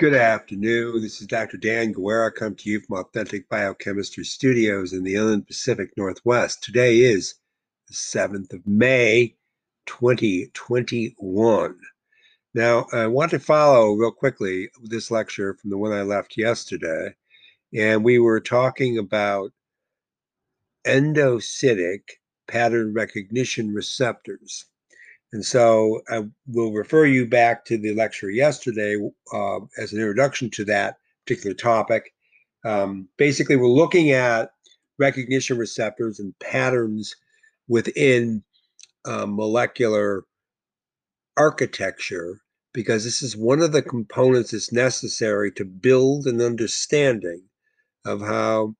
Good afternoon. This is Dr. Dan Guerra. come to you from Authentic Biochemistry Studios in the Inland Pacific Northwest. Today is the 7th of May, 2021. Now, I want to follow real quickly this lecture from the one I left yesterday. And we were talking about endocytic pattern recognition receptors. And so I will refer you back to the lecture yesterday uh, as an introduction to that particular topic. Um, basically, we're looking at recognition receptors and patterns within uh, molecular architecture because this is one of the components that's necessary to build an understanding of how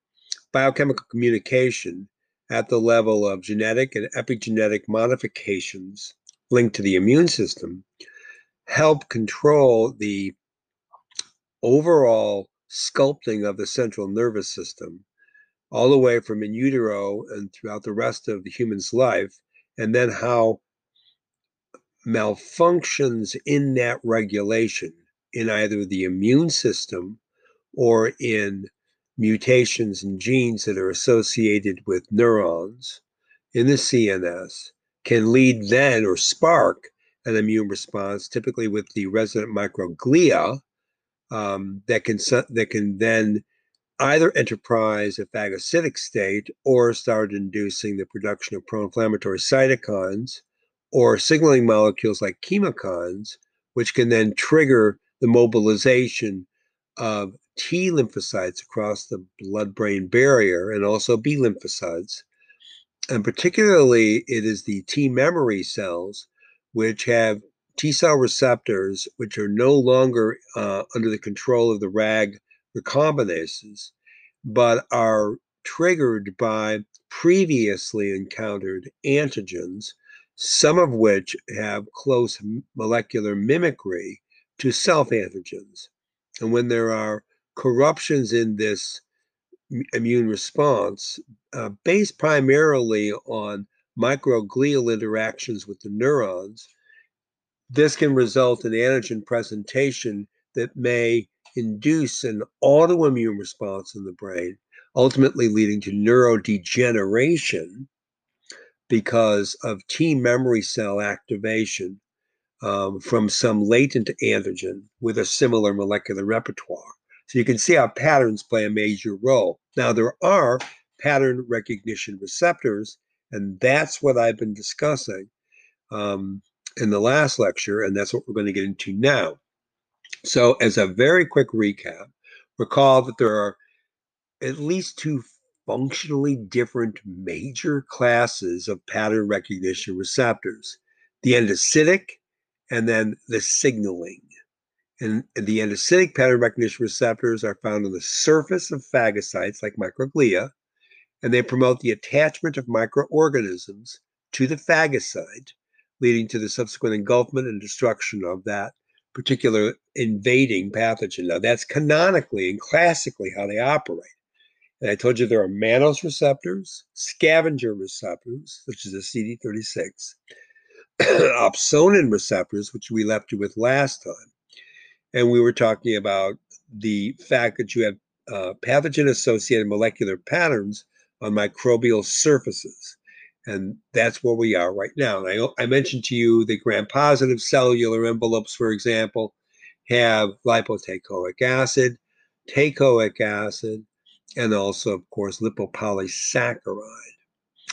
biochemical communication at the level of genetic and epigenetic modifications linked to the immune system help control the overall sculpting of the central nervous system all the way from in utero and throughout the rest of the human's life, and then how malfunctions in that regulation in either the immune system or in mutations in genes that are associated with neurons in the CNS can lead then or spark an immune response, typically with the resident microglia, um, that can that can then either enterprise a phagocytic state or start inducing the production of pro-inflammatory cytokines or signaling molecules like chemokines, which can then trigger the mobilization of T lymphocytes across the blood-brain barrier and also B lymphocytes and particularly it is the T memory cells, which have T cell receptors, which are no longer uh, under the control of the RAG recombinases, but are triggered by previously encountered antigens, some of which have close molecular mimicry to self antigens. And when there are corruptions in this immune response uh, based primarily on microglial interactions with the neurons, this can result in antigen presentation that may induce an autoimmune response in the brain, ultimately leading to neurodegeneration because of T memory cell activation um, from some latent antigen with a similar molecular repertoire. So you can see how patterns play a major role. Now, there are pattern recognition receptors, and that's what I've been discussing um, in the last lecture, and that's what we're going to get into now. So, as a very quick recap, recall that there are at least two functionally different major classes of pattern recognition receptors the endocytic and then the signaling. And the endocytic pattern recognition receptors are found on the surface of phagocytes like microglia, and they mm. promote the attachment of microorganisms to the phagocyte, leading to the subsequent engulfment and destruction of that particular invading pathogen. Now, that's canonically and classically how they operate. And I told you there are mannose receptors, scavenger receptors, which is a CD36, opsonin receptors, which we left you with last time, and we were talking about the fact that you have uh, pathogen associated molecular patterns on microbial surfaces. And that's where we are right now. And I, I mentioned to you the gram positive cellular envelopes, for example, have lipoteichoic acid, teichoic acid, and also, of course, lipopolysaccharide.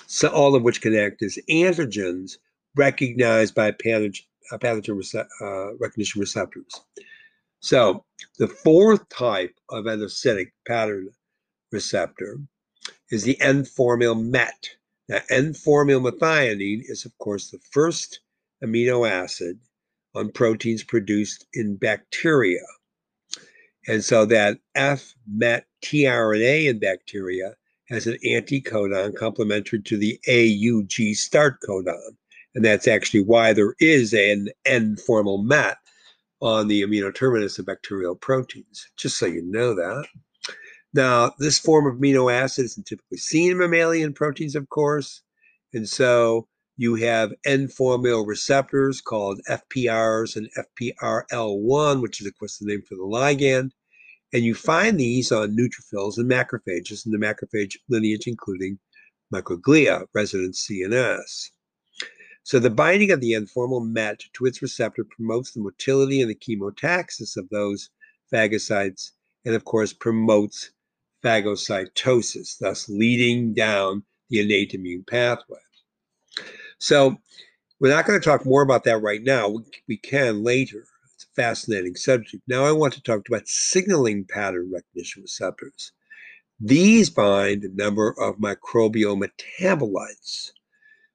So all of which can act as antigens recognized by pathogen, uh, pathogen uh, recognition receptors. So the fourth type of endocytic pattern receptor is the N-formyl MET. Now, N-formyl methionine is, of course, the first amino acid on proteins produced in bacteria. And so that F-MET tRNA in bacteria has an anticodon complementary to the AUG start codon. And that's actually why there is an N-formyl MET on the amino terminus of bacterial proteins, just so you know that. Now, this form of amino acid isn't typically seen in mammalian proteins, of course, and so you have N-formyl receptors called FPRs and FPRL1, which is, of course, the name for the ligand. And you find these on neutrophils and macrophages in the macrophage lineage, including microglia, resident CNS. So the binding of the N-formyl MET to its receptor promotes the motility and the chemotaxis of those phagocytes, and of course promotes phagocytosis, thus leading down the innate immune pathway. So we're not going to talk more about that right now. We, we can later. It's a fascinating subject. Now I want to talk about signaling pattern recognition receptors. These bind a number of microbial metabolites,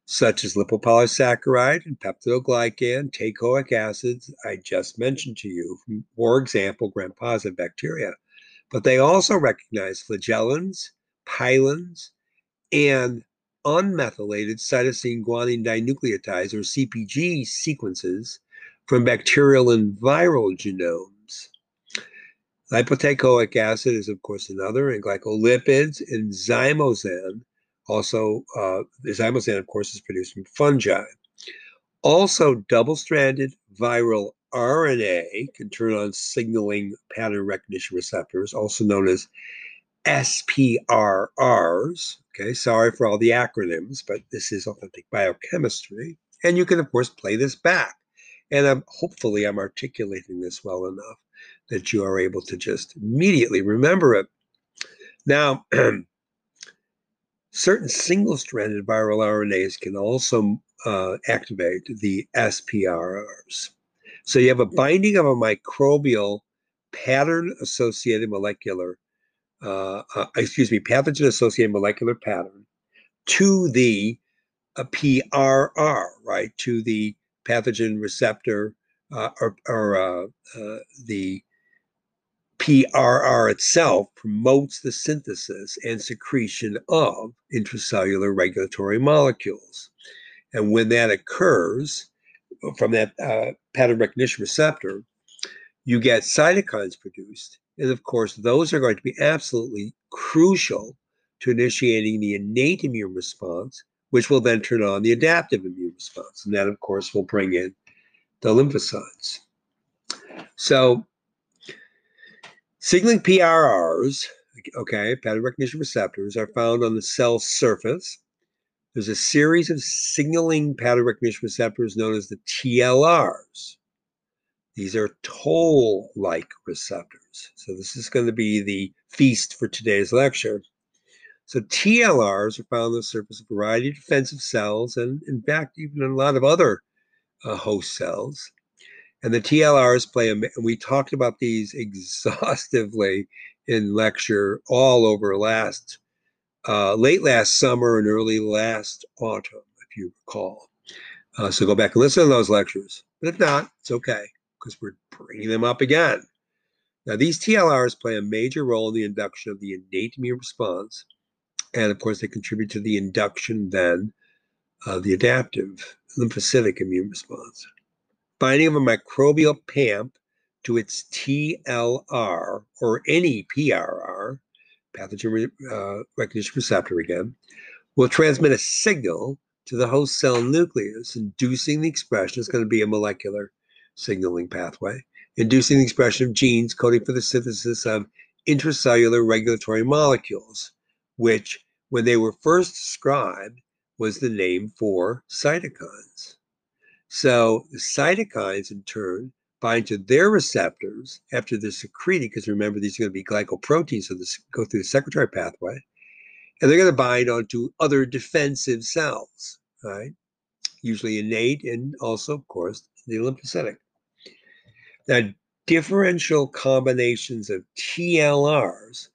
such as lipopolysaccharide and peptidoglycan, teichoic acids, I just mentioned to you, for example, gram-positive bacteria. But they also recognize flagellins, pilins, and unmethylated cytosine guanine dinucleotides, or CPG sequences, from bacterial and viral genomes. Lipoteichoic acid is, of course, another, and glycolipids and zymosan. Also, uh, zymosan, of course, is produced from fungi. Also, double stranded viral RNA can turn on signaling pattern recognition receptors, also known as SPRRs. Okay, sorry for all the acronyms, but this is authentic biochemistry. And you can, of course, play this back. And I'm, hopefully, I'm articulating this well enough that you are able to just immediately remember it. Now, certain single stranded viral RNAs can also uh, activate the SPRRs. So you have a binding of a microbial pattern associated molecular uh, uh, excuse me, pathogen associated molecular pattern to the uh, PRR, right, to the pathogen receptor uh, or, or uh, uh, the PRR itself promotes the synthesis and secretion of intracellular regulatory molecules. And when that occurs from that uh, pattern recognition receptor, you get cytokines produced and of course, those are going to be absolutely crucial to initiating the innate immune response, which will then turn on the adaptive immune response. And that, of course, will bring in the lymphocytes. So, signaling PRRs, okay, pattern recognition receptors, are found on the cell surface. There's a series of signaling pattern recognition receptors known as the TLRs. These are toll like receptors. So, this is going to be the feast for today's lecture. So, TLRs are found on the surface of a variety of defensive cells, and in fact, even in a lot of other uh, host cells. And the TLRs play a, we talked about these exhaustively in lecture all over last, uh, late last summer and early last autumn, if you recall. Uh, so go back and listen to those lectures. But if not, it's okay because we're bringing them up again. Now, these TLRs play a major role in the induction of the innate immune response. And of course, they contribute to the induction then of the adaptive lymphocytic immune response. Binding of a microbial PAMP to its TLR or any PRR, pathogen uh, recognition receptor again, will transmit a signal to the host cell nucleus, inducing the expression. It's going to be a molecular signaling pathway, inducing the expression of genes coding for the synthesis of intracellular regulatory molecules, which, when they were first described, was the name for cytokines. So the cytokines, in turn, bind to their receptors after they're secreted, because remember, these are going to be glycoproteins, so this go through the secretory pathway, and they're going to bind onto other defensive cells, right? Usually innate and also, of course, the lymphocytic. Now, differential combinations of TLRs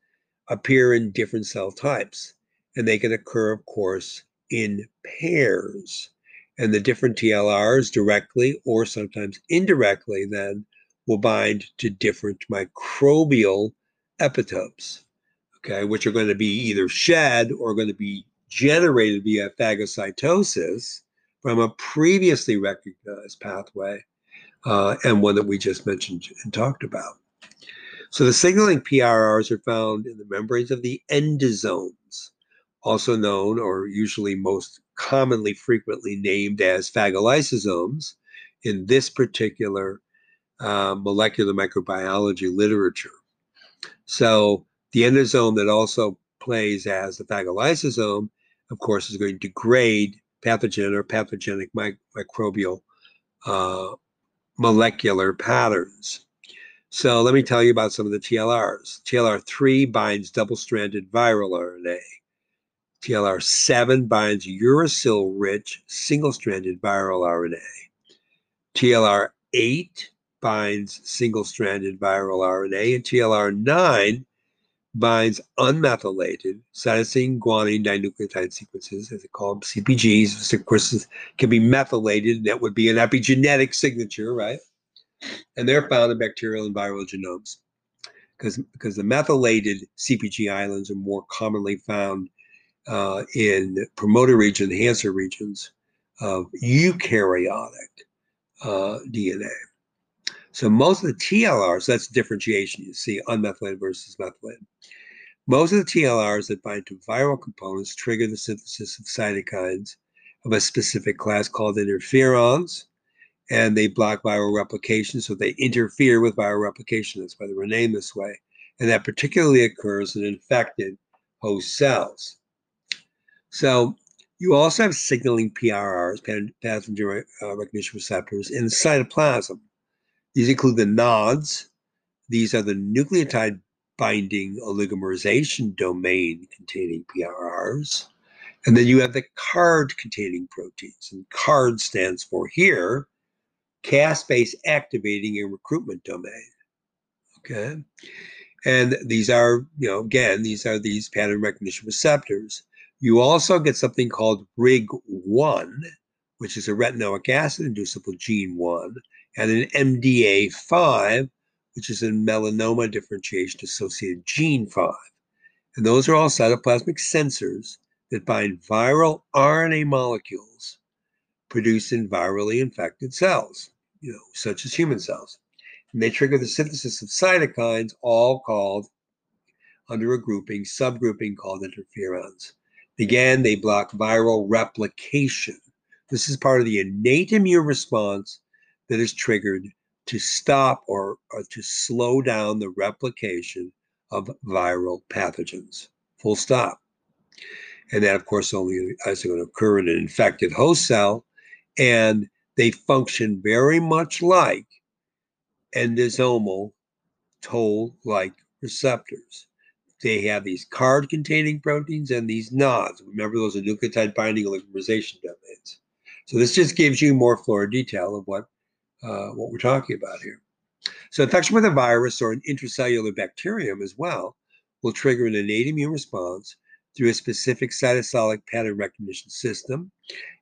appear in different cell types, and they can occur, of course, in pairs. And the different TLRs directly or sometimes indirectly then will bind to different microbial epitopes, okay, which are going to be either shed or going to be generated via phagocytosis from a previously recognized pathway uh, and one that we just mentioned and talked about. So the signaling PRRs are found in the membranes of the endosomes, also known or usually most commonly frequently named as phagolysosomes in this particular uh, molecular microbiology literature. So the endosome that also plays as the phagolysosome, of course, is going to degrade pathogen or pathogenic mi- microbial uh, molecular patterns. So let me tell you about some of the TLRs. TLR3 binds double-stranded viral RNA. TLR7 binds uracil-rich single-stranded viral RNA. TLR8 binds single-stranded viral RNA, and TLR9 binds unmethylated cytosine guanine dinucleotide sequences, as they call them, CPGs. Of course, can be methylated, that would be an epigenetic signature, right? And they're found in bacterial and viral genomes because because the methylated CPG islands are more commonly found uh, in promoter region, enhancer regions of eukaryotic uh, DNA. So most of the TLRs, that's differentiation. You see unmethylated versus methylated. Most of the TLRs that bind to viral components trigger the synthesis of cytokines of a specific class called interferons, and they block viral replication. So they interfere with viral replication. That's why they were named this way. And that particularly occurs in infected host cells. So you also have signaling PRRs, pathogen uh, recognition receptors, in the cytoplasm. These include the NODs. These are the nucleotide binding oligomerization domain containing PRRs. And then you have the CARD containing proteins. And CARD stands for here caspase activating and recruitment domain. Okay. And these are, you know, again, these are these pattern recognition receptors. You also get something called RIG1, which is a retinoic acid inducible gene 1 and an MDA5, which is a melanoma differentiation associated gene 5. And those are all cytoplasmic sensors that bind viral RNA molecules produced in virally infected cells, you know, such as human cells. And they trigger the synthesis of cytokines, all called under a grouping, subgrouping called interferons. Again, they block viral replication. This is part of the innate immune response that is triggered to stop or, or to slow down the replication of viral pathogens. Full stop. And that, of course, only is going to occur in an infected host cell. And they function very much like endosomal toll like receptors. They have these card containing proteins and these nods. Remember, those are nucleotide binding oligomerization domains. So, this just gives you more florid detail of what uh, what we're talking about here. So infection with a virus or an intracellular bacterium as well will trigger an innate immune response through a specific cytosolic pattern recognition system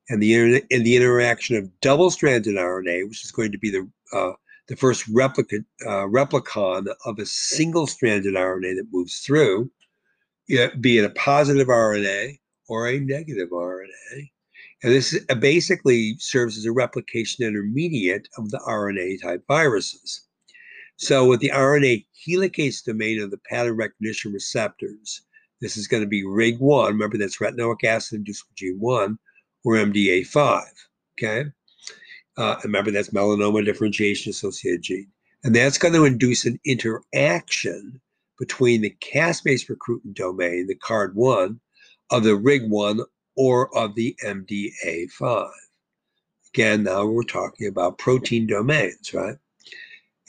and the, and the interaction of double-stranded RNA, which is going to be the uh, the first replica, uh, replicon of a single-stranded RNA that moves through, be it a positive RNA or a negative RNA, and this basically serves as a replication intermediate of the RNA type viruses. So, with the RNA helicase domain of the pattern recognition receptors, this is going to be RIG1. Remember, that's retinoic acid induced gene 1 or MDA5. Okay. Uh, remember, that's melanoma differentiation associated gene. And that's going to induce an interaction between the caspase recruitment domain, the CARD1, of the RIG1 or of the MDA5. Again, now we're talking about protein domains, right?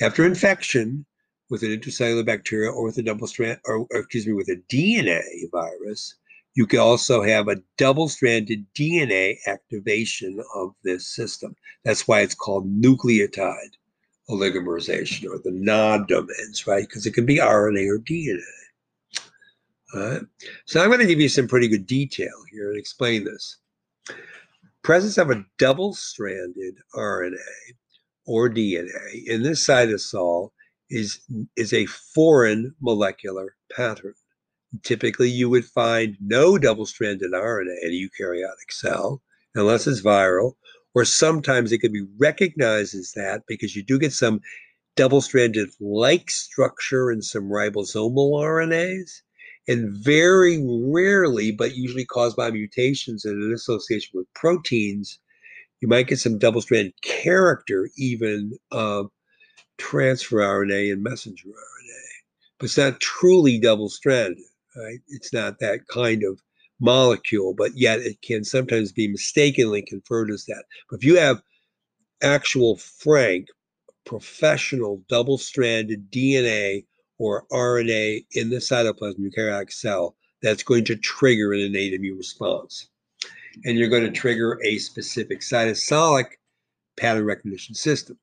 After infection with an intracellular bacteria or with a double strand, or, or excuse me, with a DNA virus, you can also have a double-stranded DNA activation of this system. That's why it's called nucleotide oligomerization or the NOD domains, right? Because it can be RNA or DNA. Right. So I'm going to give you some pretty good detail here and explain this. Presence of a double-stranded RNA or DNA in this cytosol is, is a foreign molecular pattern. Typically, you would find no double-stranded RNA in a eukaryotic cell unless it's viral, or sometimes it could be recognized as that because you do get some double-stranded like structure in some ribosomal RNAs And very rarely, but usually caused by mutations and an association with proteins, you might get some double strand character even of transfer RNA and messenger RNA. But it's not truly double stranded, right? It's not that kind of molecule, but yet it can sometimes be mistakenly conferred as that. But if you have actual frank, professional, double stranded DNA or RNA in the cytoplasm eukaryotic cell, that's going to trigger an innate immune response. And you're going to trigger a specific cytosolic pattern recognition system.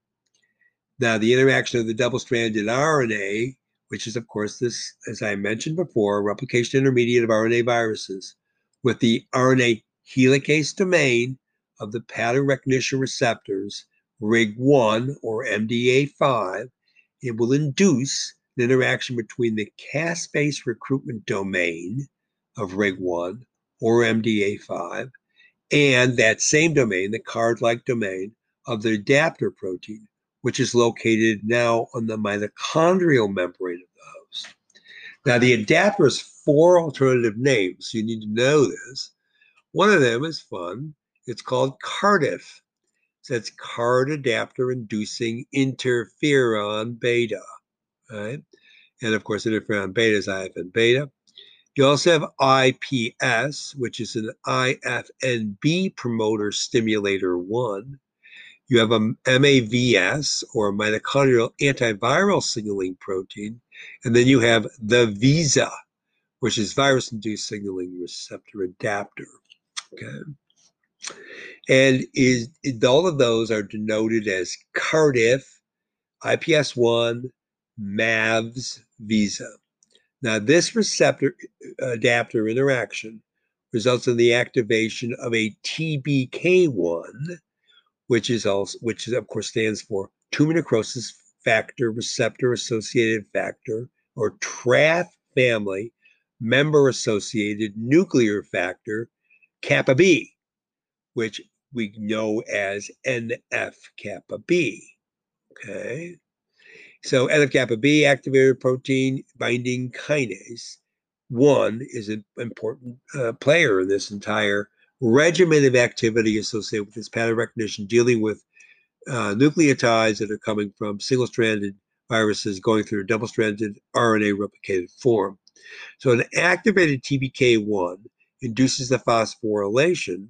Now, the interaction of the double stranded RNA, which is, of course, this, as I mentioned before, replication intermediate of RNA viruses, with the RNA helicase domain of the pattern recognition receptors, RIG1 or MDA5, it will induce an interaction between the caspase recruitment domain of RIG1 or MDA5 and that same domain, the card like domain of the adapter protein, which is located now on the mitochondrial membrane of the host. Now, the adapter has four alternative names. You need to know this. One of them is fun. It's called CARDIF. So it's card adapter inducing interferon beta, right? And of course, interferon beta is IFN beta. You also have IPS, which is an IFNB promoter stimulator 1. You have a MAVS or mitochondrial antiviral signaling protein. And then you have the VISA, which is virus induced signaling receptor adapter. Okay. And is all of those are denoted as CARDIF, IPS1, MAVS, VISA. Now, this receptor uh, adapter interaction results in the activation of a TBK1, which is also, which is, of course stands for tumor necrosis factor receptor associated factor, or TRAF family member associated nuclear factor, kappa B, which we know as NF kappa B. Okay. So NF kappa B activated protein binding kinase one is an important uh, player in this entire regimen of activity associated with this pattern recognition, dealing with uh, nucleotides that are coming from single stranded viruses going through a double stranded RNA replicated form. So, an activated TBK1 induces the phosphorylation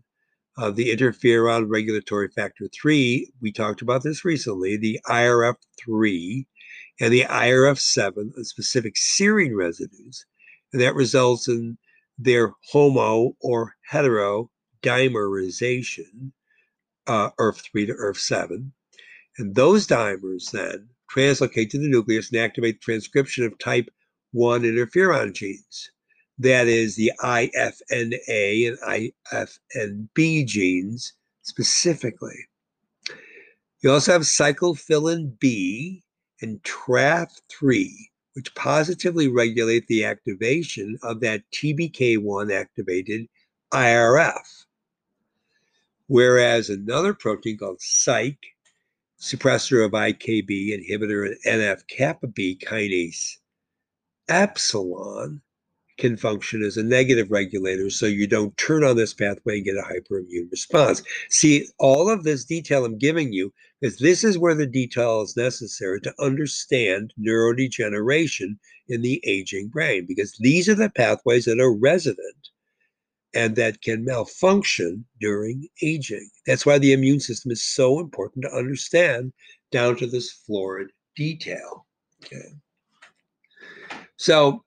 of the interferon regulatory factor 3. We talked about this recently, the IRF3 and the IRF7 specific serine residues. And that results in their homo or hetero dimerization, uh, ERF3 to ERF7. And those dimers then translocate to the nucleus and activate transcription of type 1 interferon genes. That is the IFNA and IFNB genes specifically. You also have cyclophilin B and TRAF3, which positively regulate the activation of that TBK1 activated IRF. Whereas another protein called SIKE, suppressor of IKB, inhibitor of NF kappa B kinase epsilon, can function as a negative regulator so you don't turn on this pathway and get a hyperimmune response. See, all of this detail I'm giving you is this is where the detail is necessary to understand neurodegeneration in the aging brain because these are the pathways that are resident and that can malfunction during aging. That's why the immune system is so important to understand down to this florid detail. Okay. So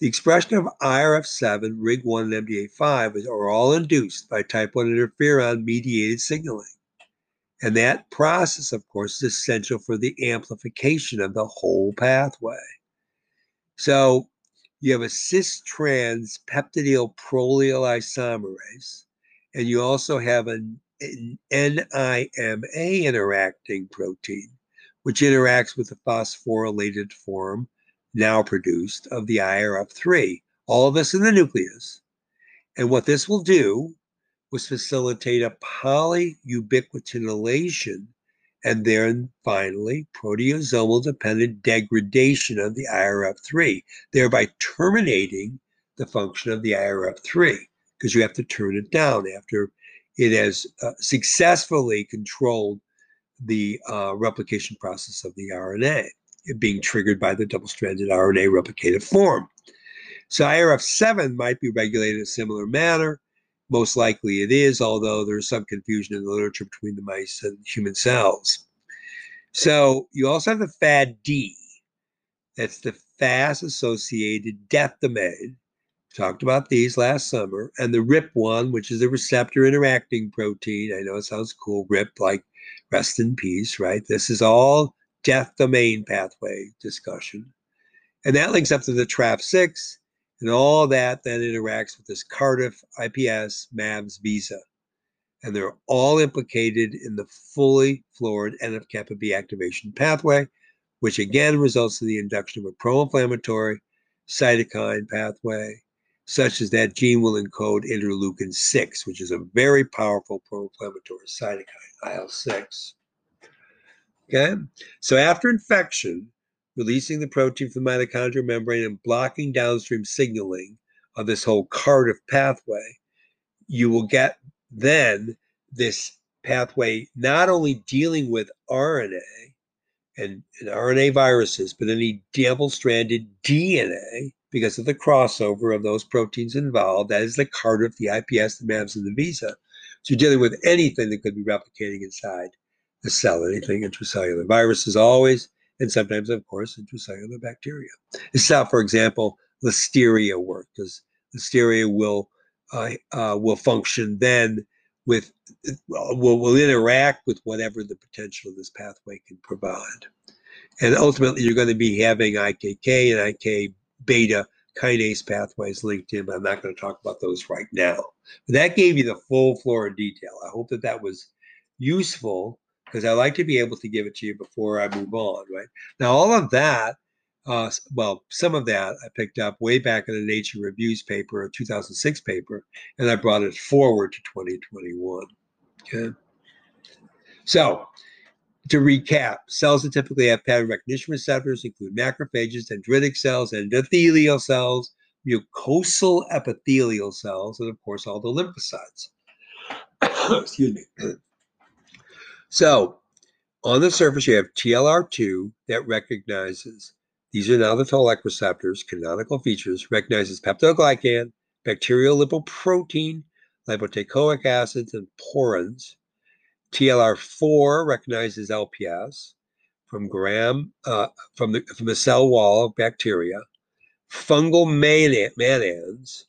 the expression of IRF7, RIG1, and MDA5 are all induced by type 1 interferon mediated signaling. And that process, of course, is essential for the amplification of the whole pathway. So you have a cis trans peptidyl prolyl isomerase, and you also have an, an NIMA interacting protein, which interacts with the phosphorylated form now produced of the IRF3. All of this in the nucleus. And what this will do was facilitate a polyubiquitinylation and then finally proteasomal dependent degradation of the IRF3, thereby terminating the function of the IRF3 because you have to turn it down after it has uh, successfully controlled the uh, replication process of the RNA, it being triggered by the double stranded RNA replicative form. So IRF7 might be regulated in a similar manner. Most likely it is, although there's some confusion in the literature between the mice and human cells. So you also have the FAD-D. That's the fast associated death domain. Talked about these last summer. And the RIP1, which is the receptor interacting protein. I know it sounds cool, RIP, like rest in peace, right? This is all death domain pathway discussion. And that links up to the TRAF6, and all that then interacts with this CARDIF, IPS, MAVS, visa. And they're all implicated in the fully fluored NF kappa B activation pathway, which again results in the induction of a pro inflammatory cytokine pathway, such as that gene will encode interleukin 6, which is a very powerful pro inflammatory cytokine, IL 6. Okay, so after infection, releasing the protein from the mitochondrial membrane and blocking downstream signaling of this whole CARDIF pathway, you will get then this pathway not only dealing with RNA and, and RNA viruses, but any double stranded DNA because of the crossover of those proteins involved. That is the CARDIF, the IPS, the MAVS, and the VISA. So you're dealing with anything that could be replicating inside the cell, anything intracellular. Viruses always and sometimes, of course, into intracellular bacteria. Is how, for example, listeria work, because listeria will uh, uh, will function then with will, will interact with whatever the potential of this pathway can provide. And ultimately, you're going to be having IKK and IK beta kinase pathways linked in, but I'm not going to talk about those right now. But that gave you the full floor of detail. I hope that that was useful because I like to be able to give it to you before I move on, right? Now, all of that, uh, well, some of that I picked up way back in the Nature Reviews paper, a 2006 paper, and I brought it forward to 2021. Okay. So, to recap, cells that typically have pattern recognition receptors include macrophages, dendritic cells, endothelial cells, mucosal epithelial cells, and of course, all the lymphocytes. Excuse me. So on the surface, you have TLR2 that recognizes these are now the toll-like receptors, canonical features, recognizes peptidoglycan, bacterial lipoprotein, lipoteichoic acids, and porins. TLR4 recognizes LPS from gram uh, from the from the cell wall of bacteria, fungal mannans,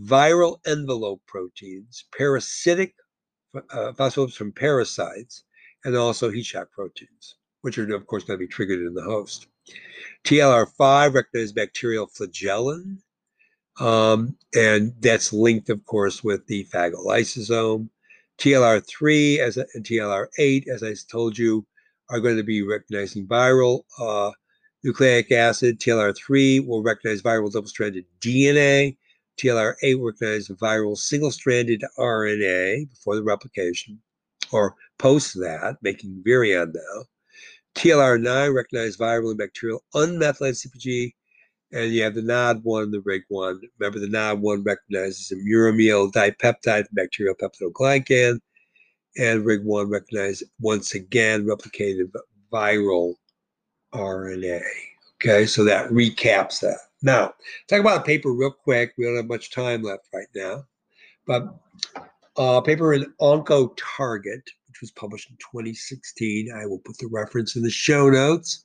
viral envelope proteins, parasitic uh, phospholipids from parasites, and also heat shock proteins, which are, of course, going to be triggered in the host. TLR5 recognizes bacterial flagellin, um, and that's linked, of course, with the phagolysosome. TLR3 as a, and TLR8, as I told you, are going to be recognizing viral uh, nucleic acid. TLR3 will recognize viral double-stranded DNA. TLR8 will recognize viral single-stranded RNA before the replication or post that, making virion now. TLR9 recognized viral and bacterial unmethylated CpG, and you have the NOD1, the RIG1. Remember, the NOD1 recognizes a muramyl dipeptide bacterial peptidoglycan, and RIG1 recognizes once again replicated viral RNA. Okay, so that recaps that. Now, talk about a paper real quick. We don't have much time left right now, but uh, paper in OncoTarget, which was published in 2016. I will put the reference in the show notes.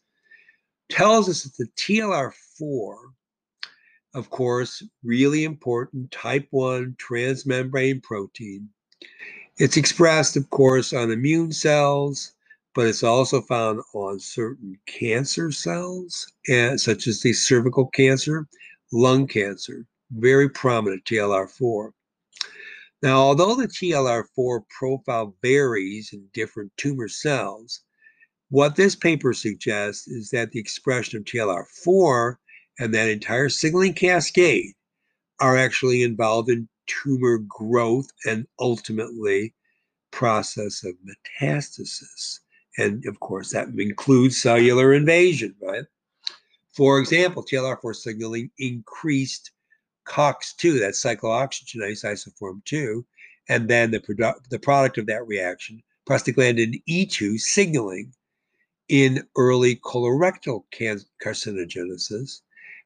Tells us that the TLR4, of course, really important type 1 transmembrane protein. It's expressed, of course, on immune cells, but it's also found on certain cancer cells, such as the cervical cancer, lung cancer, very prominent TLR4. Now, although the TLR4 profile varies in different tumor cells, what this paper suggests is that the expression of TLR4 and that entire signaling cascade are actually involved in tumor growth and ultimately process of metastasis. And of course, that includes cellular invasion, right? For example, TLR4 signaling increased COX2, that's cyclooxygenase isoform 2, and then the, produ- the product of that reaction, prostaglandin E2 signaling in early colorectal can- carcinogenesis,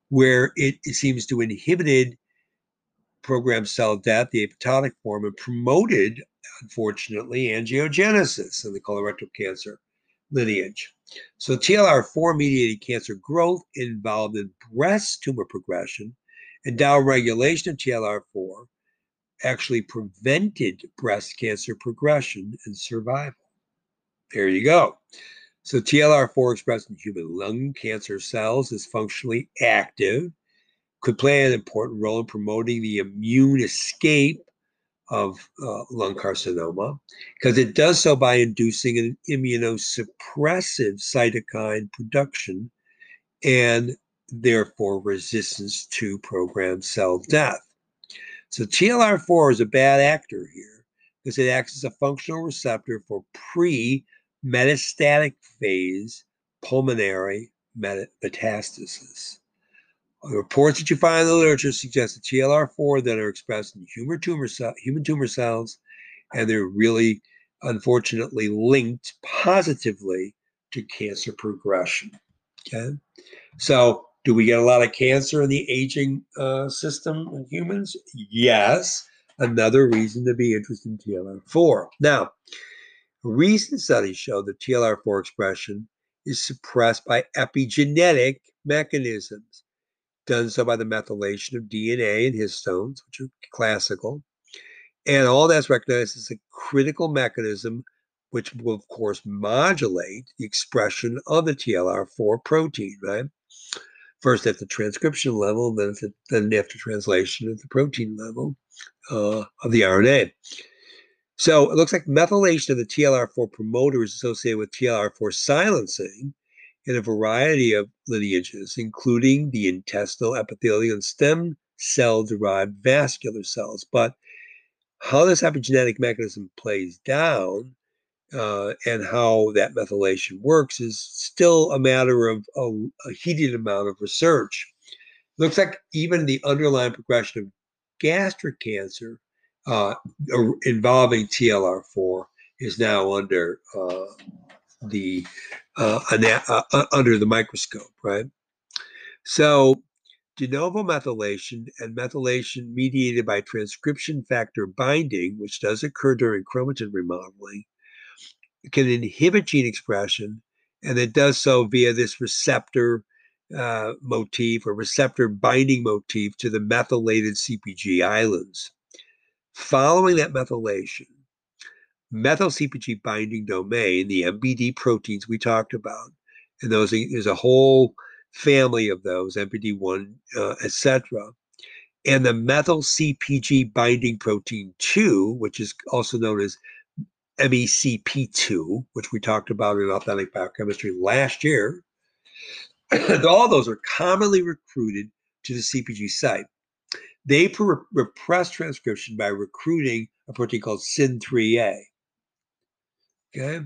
where it, it seems to inhibited programmed cell death, the apoptotic form, and promoted, unfortunately, angiogenesis in the colorectal cancer lineage. So TLR4 mediated cancer growth involved in breast tumor progression and downregulation of TLR4 actually prevented breast cancer progression and survival. There you go. So TLR4 expressed in human lung cancer cells is functionally active, could play an important role in promoting the immune escape of uh, lung carcinoma because it does so by inducing an immunosuppressive cytokine production and therefore resistance to programmed cell death. So TLR4 is a bad actor here because it acts as a functional receptor for pre metastatic phase pulmonary metastasis. The reports that you find in the literature suggest that TLR4 that are expressed in human tumor, cell, human tumor cells, and they're really, unfortunately, linked positively to cancer progression. Okay, so do we get a lot of cancer in the aging uh, system in humans? Yes. Another reason to be interested in TLR4. Now, recent studies show that TLR4 expression is suppressed by epigenetic mechanisms, done so by the methylation of DNA and histones, which are classical. And all that's recognized as a critical mechanism, which will, of course, modulate the expression of the TLR4 protein, right? First at the transcription level, then the, then after translation at the protein level uh, of the RNA. So it looks like methylation of the TLR4 promoter is associated with TLR4 silencing in a variety of lineages, including the intestinal epithelial and stem cell derived vascular cells. But how this epigenetic mechanism plays down uh, and how that methylation works is still a matter of a, a heated amount of research. Looks like even the underlying progression of gastric cancer uh, involving TLR4 is now under uh, the uh, uh, under the microscope, right? So de novo methylation and methylation mediated by transcription factor binding, which does occur during chromatin remodeling, can inhibit gene expression, and it does so via this receptor uh, motif or receptor binding motif to the methylated CPG islands. Following that methylation, methyl CPG binding domain, the MBD proteins we talked about, and those there's a whole family of those, MBD1, uh, etc. And the methyl CPG binding protein 2, which is also known as MECP2, which we talked about in authentic biochemistry last year, all those are commonly recruited to the CPG site. They repress transcription by recruiting a protein called SIN3A. Okay.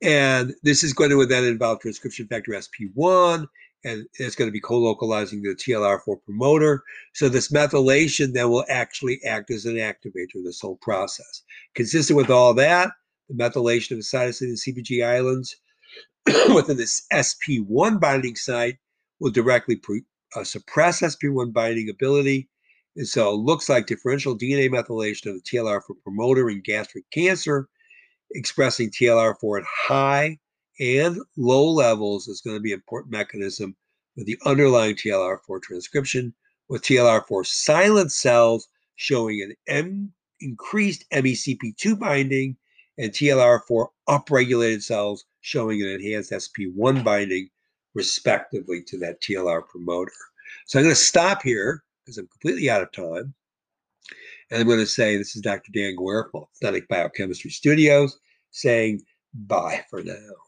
And this is going to then involve transcription factor SP1, and it's going to be co-localizing the TLR4 promoter. So this methylation then will actually act as an activator this whole process. Consistent with all that, the methylation of the cytosine and CPG islands within this SP1 binding site will directly pre- uh, suppress SP1 binding ability. And so it looks like differential DNA methylation of the TLR4 promoter in gastric cancer, expressing TLR4 at high and low levels is going to be an important mechanism for the underlying TLR4 transcription, with TLR4 silent cells showing an M increased MECP2 binding and TLR4 upregulated cells showing an enhanced SP1 binding, respectively, to that TLR promoter. So I'm going to stop here because I'm completely out of time. And I'm going to say this is Dr. Dan Guerra from Authentic Biochemistry Studios saying bye for now.